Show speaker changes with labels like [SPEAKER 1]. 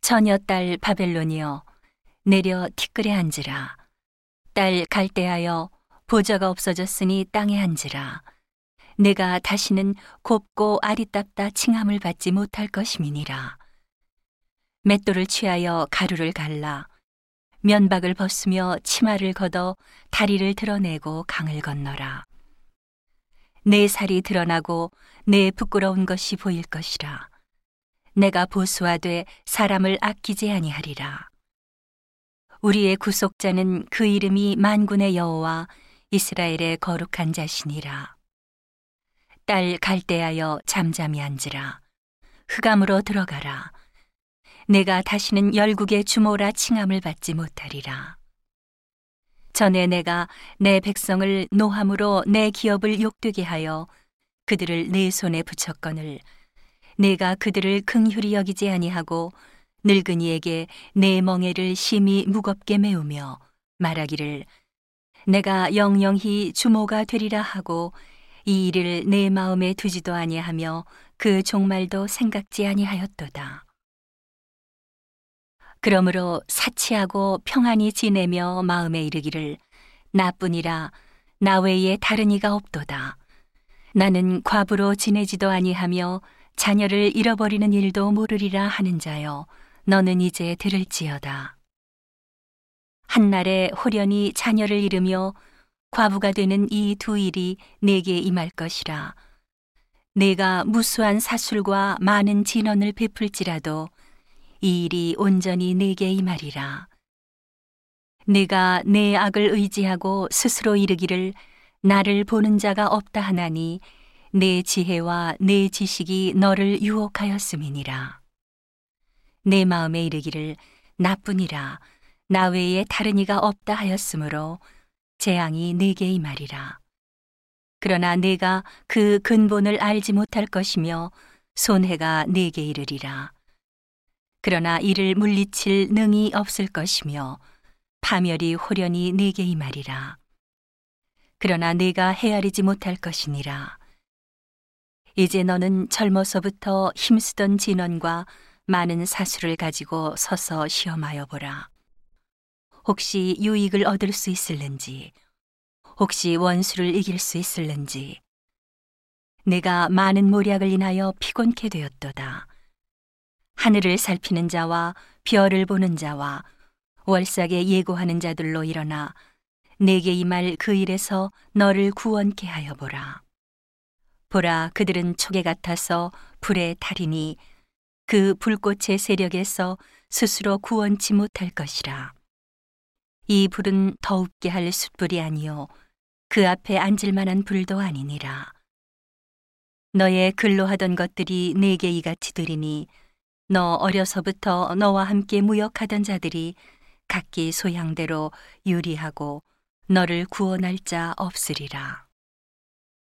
[SPEAKER 1] 처녀 딸 바벨론이여 내려 티끌에 앉으라. 딸 갈대하여 보좌가 없어졌으니 땅에 앉으라. 내가 다시는 곱고 아리답다 칭함을 받지 못할 것임이니라. 맷돌을 취하여 가루를 갈라. 면박을 벗으며 치마를 걷어 다리를 드러내고 강을 건너라. 내 살이 드러나고 내 부끄러운 것이 보일 것이라 내가 보수하되 사람을 아끼지 아니하리라. 우리의 구속자는 그 이름이 만군의 여호와 이스라엘의 거룩한 자신이라. 딸 갈대하여 잠잠히 앉으라. 흑암으로 들어가라. 내가 다시는 열국의 주모라 칭함을 받지 못하리라. 전에 내가 내 백성을 노함으로 내 기업을 욕되게 하여 그들을 내 손에 붙였거늘 내가 그들을 긍휼히 여기지 아니하고 늙은이에게 내 멍에를 심히 무겁게 메우며 말하기를 내가 영영히 주모가 되리라 하고 이 일을 내 마음에 두지도 아니하며 그 종말도 생각지 아니하였도다. 그러므로 사치하고 평안히 지내며 마음에 이르기를 나뿐이라 나 외에 다른 이가 없도다. 나는 과부로 지내지도 아니하며 자녀를 잃어버리는 일도 모르리라 하는 자여 너는 이제 들을지어다. 한날에 호련히 자녀를 잃으며 과부가 되는 이 두 일이 내게 임할 것이라. 내가 무수한 사술과 많은 진언을 베풀지라도 이 일이 온전히 내게 임하리라. 내가 내 악을 의지하고 스스로 이르기를 나를 보는 자가 없다 하나니 내 지혜와 내 지식이 너를 유혹하였음이니라. 내 마음에 이르기를 나뿐이라 나 외에 다른 이가 없다 하였으므로 재앙이 내게 임하리라. 그러나 내가 그 근본을 알지 못할 것이며 손해가 내게 이르리라. 그러나 이를 물리칠 능이 없을 것이며 파멸이 호련히 내게 임하리라. 그러나 내가 헤아리지 못할 것이니라. 이제 너는 젊어서부터 힘쓰던 진원과 많은 사수를 가지고 서서 시험하여 보라. 혹시 유익을 얻을 수 있을는지, 혹시 원수를 이길 수 있을는지. 내가 많은 모략을 인하여 피곤케 되었도다. 하늘을 살피는 자와 별을 보는 자와 월삭에 예고하는 자들로 일어나 내게 임할 그 일에서 너를 구원케 하여 보라. 보라 그들은 초계 같아서 불에 타리니 그 불꽃의 세력에서 스스로 구원치 못할 것이라. 이 불은 더웁게 할 숯불이 아니요 그 앞에 앉을 만한 불도 아니니라. 너의 근로 하던 것들이 내게 이같이 들이니 너 어려서부터 너와 함께 무역하던 자들이 각기 소양대로 유리하고 너를 구원할 자 없으리라.